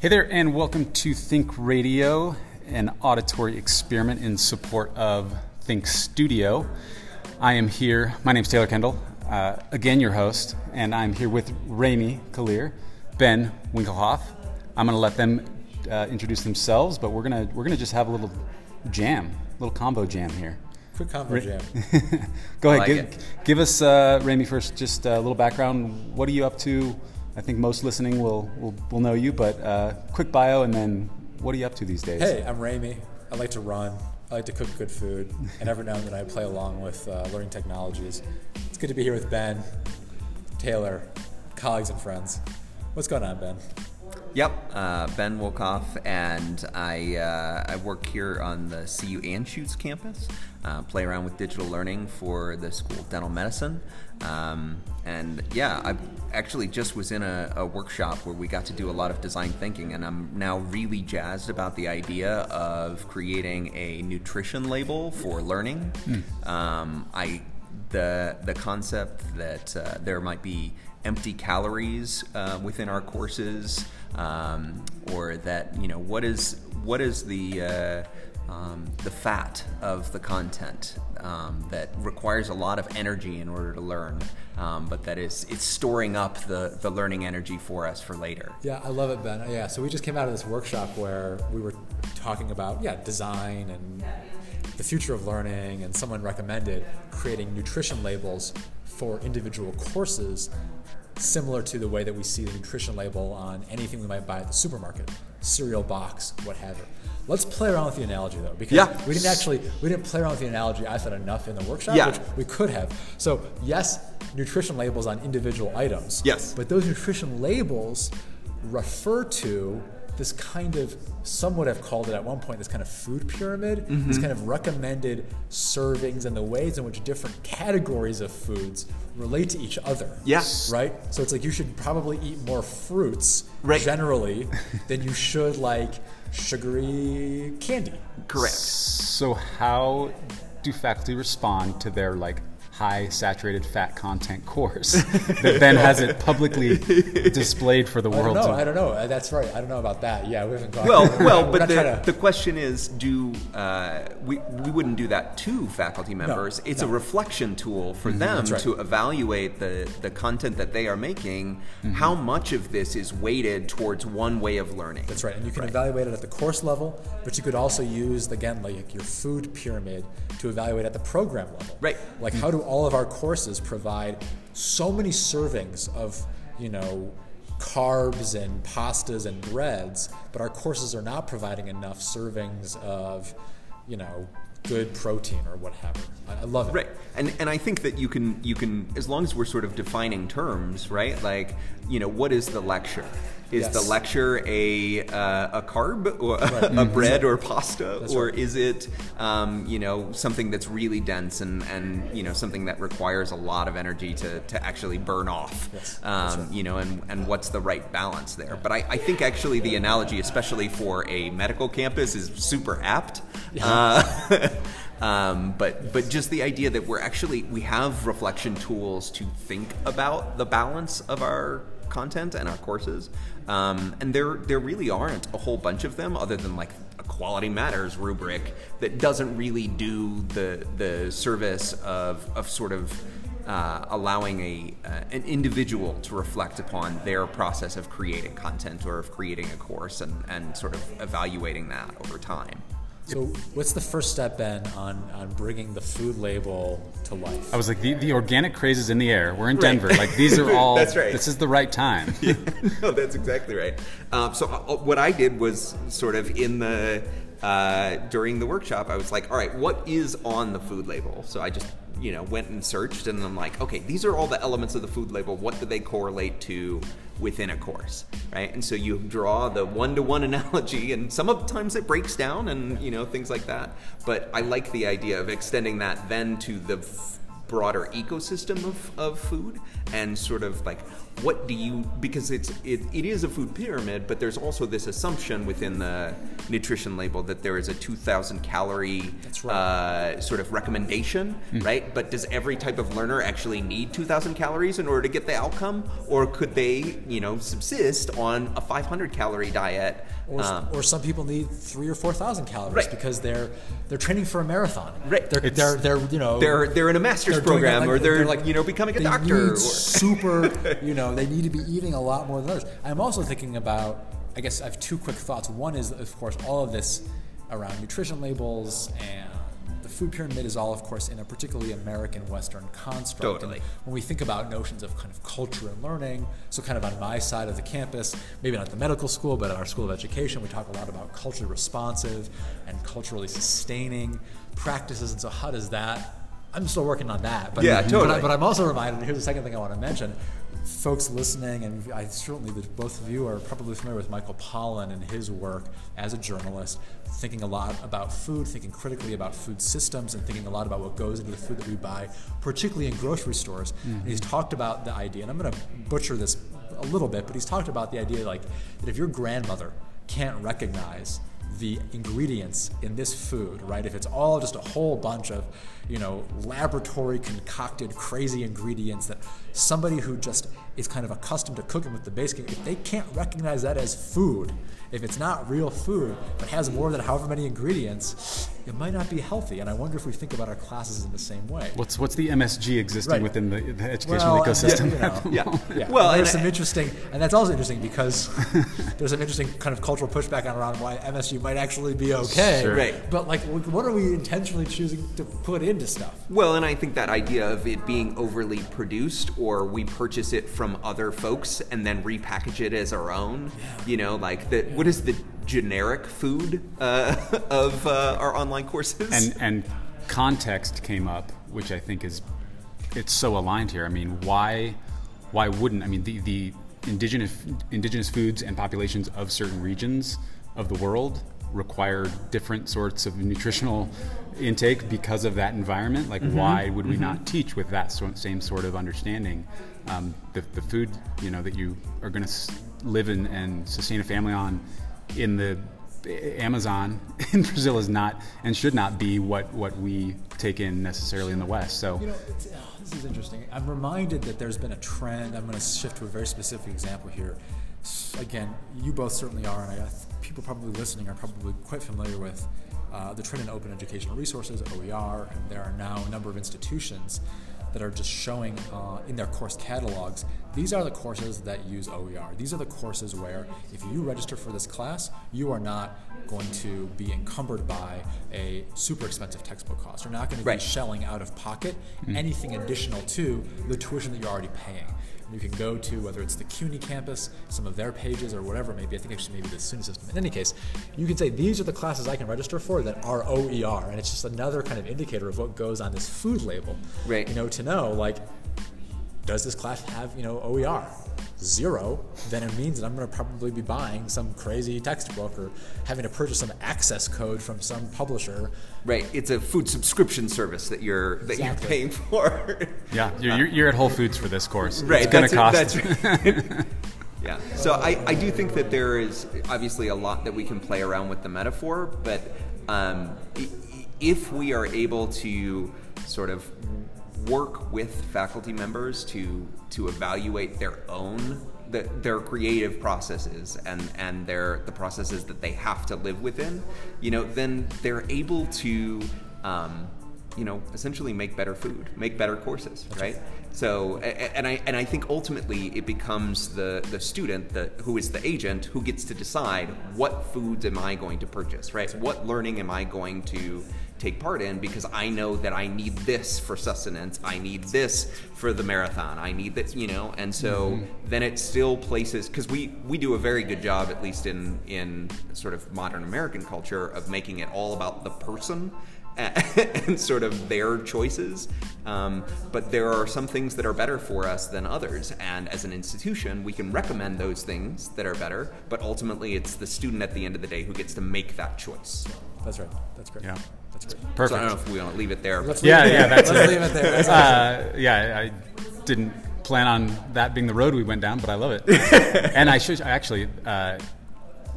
Hey there, and welcome to Think Radio, an auditory experiment in support of Think Studio. I am here, my name's Taylor Kendal, uh, again your host, and I'm here with Remi Kalir, Ben Winkelhoff. I'm going to let them uh, introduce themselves, but we're going to we're gonna just have a little jam, a little combo jam here. Quick combo Ra- jam. Go ahead, like give, give, us, uh, Remi, first just a little background. What are you up to? I think most listening will will, will know you, but uh, quick bio and then what are you up to these days? Hey, I'm Remi. I like to run. I like to cook good food, and every now and then I play along with uh, learning technologies. It's good to be here with Ben, Taylor, colleagues and friends. What's going on, Ben? Yep, uh, Ben Wilkoff, and I, uh, I work here on the CU Anschutz campus, uh, play around with digital learning for the School of Dental Medicine. Um, and yeah, I actually just was in a, a, workshop where we got to do a lot of design thinking, and I'm now really jazzed about the idea of creating a nutrition label for learning. Mm. Um, I the the concept that uh, there might be empty calories uh, within our courses, um, or that you know what is what is the uh, um, the fat of the content um, that requires a lot of energy in order to learn, um, but that is it's storing up the the learning energy for us for later. Yeah, I love it, Ben. Yeah, so we just came out of this workshop where we were talking about yeah design and the future of learning, and someone recommended creating nutrition labels for individual courses similar to the way that we see the nutrition label on anything we might buy at the supermarket, cereal box, what have you. Let's play around with the analogy though, because yeah. we didn't actually we didn't play around with the analogy. I thought enough in the workshop, yeah. which we could have. So yes, nutrition labels on individual items. Yes, but those nutrition labels refer to this kind of some would have called it at one point this kind of food pyramid mm-hmm. this kind of recommended servings and the ways in which different categories of foods relate to each other yes right so it's like you should probably eat more fruits right. generally than you should like sugary candy. Correct. So how do faculty respond to their like high saturated fat content course that then has it publicly displayed for the world. No. I don't know. Uh, that's right. I don't know about that. Yeah, we haven't gone. Well, well, but the, to... the question is, do uh, we we wouldn't do that to faculty members? No, it's no. a reflection tool for mm-hmm, them right. to evaluate the the content that they are making. Mm-hmm. How much of this is weighted towards one way of learning? That's right. And you can right. evaluate it at the course level, but you could also use again like your food pyramid to evaluate at the program level. Right. Like how do all of our courses provide so many servings of, you know, carbs and pastas and breads, but our courses are not providing enough servings of, you know, good protein or whatever. I, I love it. Right, and and I think that you can you can as long as we're sort of defining terms, right? Like, you know, what is the lecture? Is yes. the lecture a uh, a carb or right. a mm-hmm. bread or pasta, that's or right. is it um, you know something that's really dense and and you know something that requires a lot of energy to, to actually burn off? Yes. Um, right. You know, and and what's the right balance there? But I, I think actually the analogy, especially for a medical campus, is super apt. Yeah. Uh, Um, but but just the idea that we're actually we have reflection tools to think about the balance of our content and our courses. Um, and there there really aren't a whole bunch of them other than like a quality matters rubric that doesn't really do the the service of of sort of uh, allowing a uh, an individual to reflect upon their process of creating content or of creating a course and, and sort of evaluating that over time. So, what's the first step, Ben, on, on bringing the food label to life? I was like, the, the organic craze is in the air. We're in right. Denver. Like, these are all. that's right. This is the right time. yeah. No, that's exactly right. Um, so, uh, what I did was sort of in the uh, during the workshop, I was like, all right, what is on the food label? So I just you know went and searched, and I'm like, okay, these are all the elements of the food label. What do they correlate to within a course, right? And so you draw the one-to-one analogy, and sometimes it breaks down, and you know things like that. But I like the idea of extending that then to the broader ecosystem of, of food and sort of like what do you because it's it, it is a food pyramid but there's also this assumption within the nutrition label that there is a 2000 calorie right. uh, sort of recommendation right but does every type of learner actually need 2000 calories in order to get the outcome or could they you know subsist on a 500 calorie diet or, um, or some people need three or four thousand calories Right. because they're they're training for a marathon. Right. They're It's- they're, they're you know they're they're in a master's they're program that, or like- they're, like you know becoming a doctor or, super you know they need to be eating a lot more than others. I'm also thinking about I guess I have two quick thoughts. One is of course all of this around nutrition labels and the food pyramid is all of course in a particularly American Western construct. Totally. And when we think about notions of kind of culture and learning, so kind of on my side of the campus, maybe not the medical school, but at our school of education, we talk a lot about culturally responsive and culturally sustaining practices. And so, how does that? I'm still working on that. But, Yeah, but, totally. I, but I'm also reminded. Here's the second thing I want to mention. Folks listening, and I certainly both of you are probably familiar with Michael Pollan and his work as a journalist, thinking a lot about food, thinking critically about food systems, and thinking a lot about what goes into the food that we buy, particularly in grocery stores. And he's talked about the idea, and I'm going to butcher this a little bit, but he's talked about the idea like that if your grandmother can't recognize the ingredients in this food, right? If it's all just a whole bunch of, you know, laboratory concocted crazy ingredients that somebody who just is kind of accustomed to cooking with the basic, if they can't recognize that as food, if it's not real food but has more than however many ingredients, it might not be healthy. And I wonder if we think about our classes in the same way. What's what's the MSG existing Right. within the, the educational Well, and ecosystem? you know, Yeah. yeah. Well, Well, there's and some I- interesting, and that's also interesting because there's some interesting kind of cultural pushback on around why MSG might actually be okay. Sure. Right. But like, what are we intentionally choosing to put into stuff? Well, and I think that idea of it being overly produced, or we purchase it from other folks and then repackage it as our own. You know, like the what is the generic food uh, of uh, our online courses? and and context came up, which I think is it's so aligned here. I mean, why why wouldn't I mean the the indigenous indigenous foods and populations of certain regions of the world require different sorts of nutritional intake because of that environment. Like, why would we not teach with that sort, same sort of understanding? Um, the, the food you know that you are going to live in and sustain a family on in the Amazon in Brazil is not and should not be what, what we take in necessarily in the West. So You know, oh, this is interesting. I'm reminded that there's been a trend. I'm going to shift to a very specific example here. Again, you both certainly are, and I, people probably listening are probably quite familiar with uh, the trend in open educational resources, OER, and there are now a number of institutions that are just showing uh, in their course catalogs these are the courses that use OER. These are the courses where if you register for this class, you are not going to be encumbered by a super expensive textbook cost. You're not going to Right. be shelling out of pocket anything additional to the tuition that you're already paying. You can go to whether it's the CUNY campus, some of their pages, or whatever maybe. I think actually maybe the SUNY system. In any case, you can say these are the classes I can register for that are OER, and it's just another kind of indicator of what goes on this food label. Right. You know, to know like, does this class have you know OER? Zero, then it means that I'm going to probably be buying some crazy textbook or having to purchase some access code from some publisher. right, it's a food subscription service that you're that Exactly. you're paying for. yeah, you're, you're, you're at Whole Foods for this course. Right, it's going to cost. that's That's right. yeah. So I, I do think that there is obviously a lot that we can play around with the metaphor, but um, i- i- if we are able to sort of work with faculty members to to evaluate their own the, their creative processes and and their the processes that they have to live within, you know, then they're able to um, you know essentially make better food, make better courses, right? So and I and I think ultimately it becomes the the student the who is the agent who gets to decide what foods am I going to purchase, right? What learning am I going to take part in because I know that I need this for sustenance, I need this for the marathon, I need this, you know, and so mm-hmm. then it still places because we we do a very good job at least in in sort of modern American culture of making it all about the person and sort of their choices. Um, but there are some things that are better for us than others, and as an institution, we can recommend those things that are better. But ultimately, it's the student at the end of the day who gets to make that choice. That's right. That's great. Yeah. That's great. Perfect. So I don't know if we want to leave it there. Let's Yeah, leave it yeah, there. that's Let's it. leave it there. That's uh, yeah, I didn't plan on that being the road we went down, but I love it. and I should actually, uh,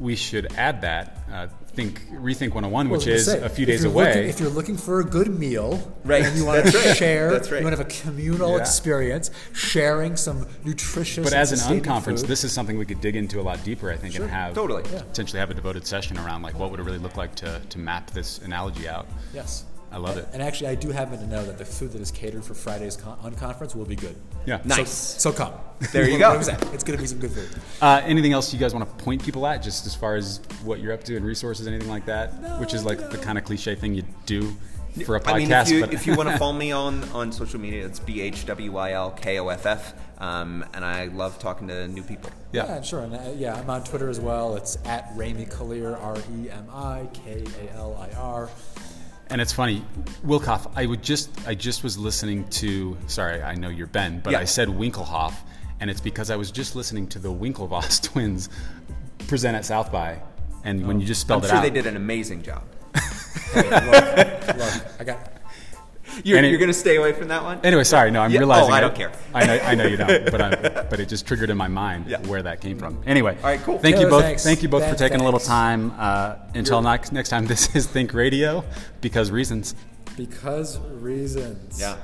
we should add that. Uh, think rethink 101, Well, which I is say, a few days away. looking- if you're looking for a good meal, Right. and you want to right. share, That's right. you want to have a communal Yeah. experience, sharing some nutritious. but and as an unconference, food. this is something we could dig into a lot deeper, I think, Sure. and have Totally. Yeah. potentially have a devoted session around like what would it really look like to, to map this analogy out. yes, I love it. And actually, I do happen to know that the food that is catered for Friday's con- unconference will be good. Yeah. Nice. So, so come. There you go. what was that? It's going to be some good food. Uh, anything else you guys want to point people at, just as far as what you're up to and resources, anything like that? Which is like the kind of cliche thing you do for a podcast. I mean, if you, but if you want to follow me on, on social media, it's B H W Y L K O F F. Um, and I love talking to new people. yeah. sure. And uh, yeah, I'm on Twitter as well. It's at Remi Kalir, R E M I K A L I R. And it's funny, Wilkoff. I would just, I just was listening to. Sorry, I know you're Ben, but Yeah. I said Winkelhoff, and it's because I was just listening to the Winklevoss twins present at South by, and when oh. you just I'm spelled it sure out, they did an amazing job. Hey, look, look, I got. You're, it- you're going to stay away from that one? Anyway, sorry. No, I'm Yeah, oh, realizing. I don't care. I know, I know you don't, but I, but it just triggered in my mind Yeah. where that came from. Anyway, All right, cool. Thank you both. thanks. Thank you both Ben, for taking a little time. Uh, until next next time, this is Think Radio because reasons. Because reasons. Yeah.